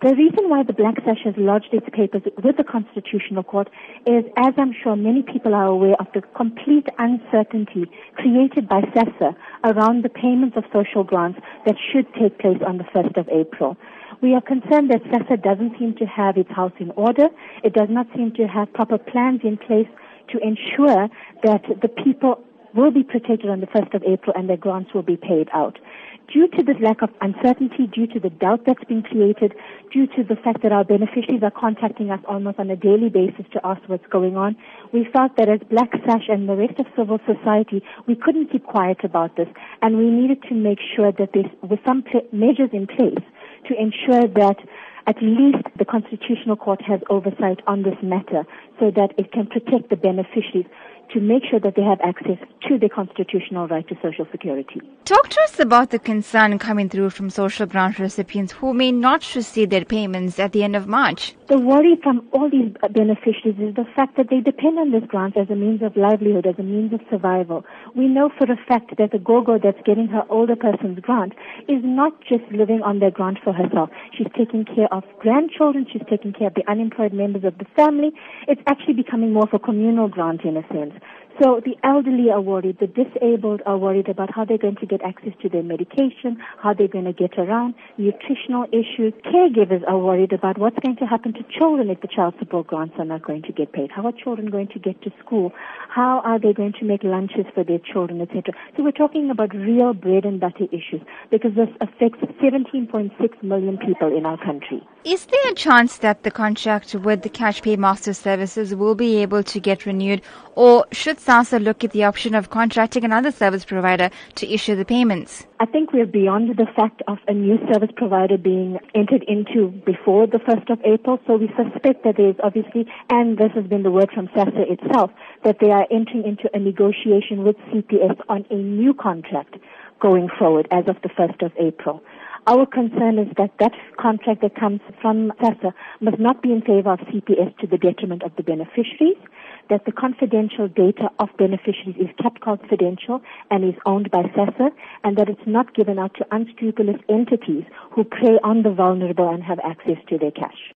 The reason why the Black Sash has lodged its papers with the Constitutional Court is, as I'm sure many people are aware, of the complete uncertainty created by SASSA around the payments of social grants that should take place on the 1st of April. We are concerned that SASSA doesn't seem to have its house in order. It does not seem to have proper plans in place to ensure that the people will be protected on the 1st of April and their grants will be paid out. Due to this lack of uncertainty, due to the doubt that's been created, due to the fact that our beneficiaries are contacting us almost on a daily basis to ask what's going on, we felt that as Black Sash and the rest of civil society, we couldn't keep quiet about this. And we needed to make sure that there were some measures in place to ensure that at least the Constitutional Court has oversight on this matter so that it can protect the beneficiaries to make sure that they have access to the constitutional right to social security. Talk to us about the concern coming through from social grant recipients who may not receive their payments at the end of March. The worry from all these beneficiaries is the fact that they depend on this grant as a means of livelihood, as a means of survival. We know for a fact that the GOGO that's getting her older person's grant is not just living on their grant for herself. She's taking care of grandchildren, she's taking care of the unemployed members of the family. It's actually becoming more of a communal grant in a sense. So the elderly are worried, the disabled are worried about how they're going to get access to their medication, how they're going to get around, nutritional issues. Caregivers are worried about what's going to happen to children if the child support grants are not going to get paid. How are children going to get to school? How are they going to make lunches for their children, etc. So we're talking about real bread and butter issues because this affects 17.6 million people in our country. Is there a chance that the contract with the Cash Paymaster Services will be able to get renewed or should SASSA look at the option of contracting another service provider to issue the payments? I think we're beyond the fact of a new service provider being entered into before the 1st of April, so we suspect that there is obviously, and this has been the word from SASSA itself, that they are entering into a negotiation with CPS on a new contract going forward as of the 1st of April. Our concern is that that contract that comes from SASSA must not be in favor of CPS to the detriment of the beneficiaries, that the confidential data of beneficiaries is kept confidential and is owned by SASSA, and that it's not given out to unscrupulous entities who prey on the vulnerable and have access to their cash.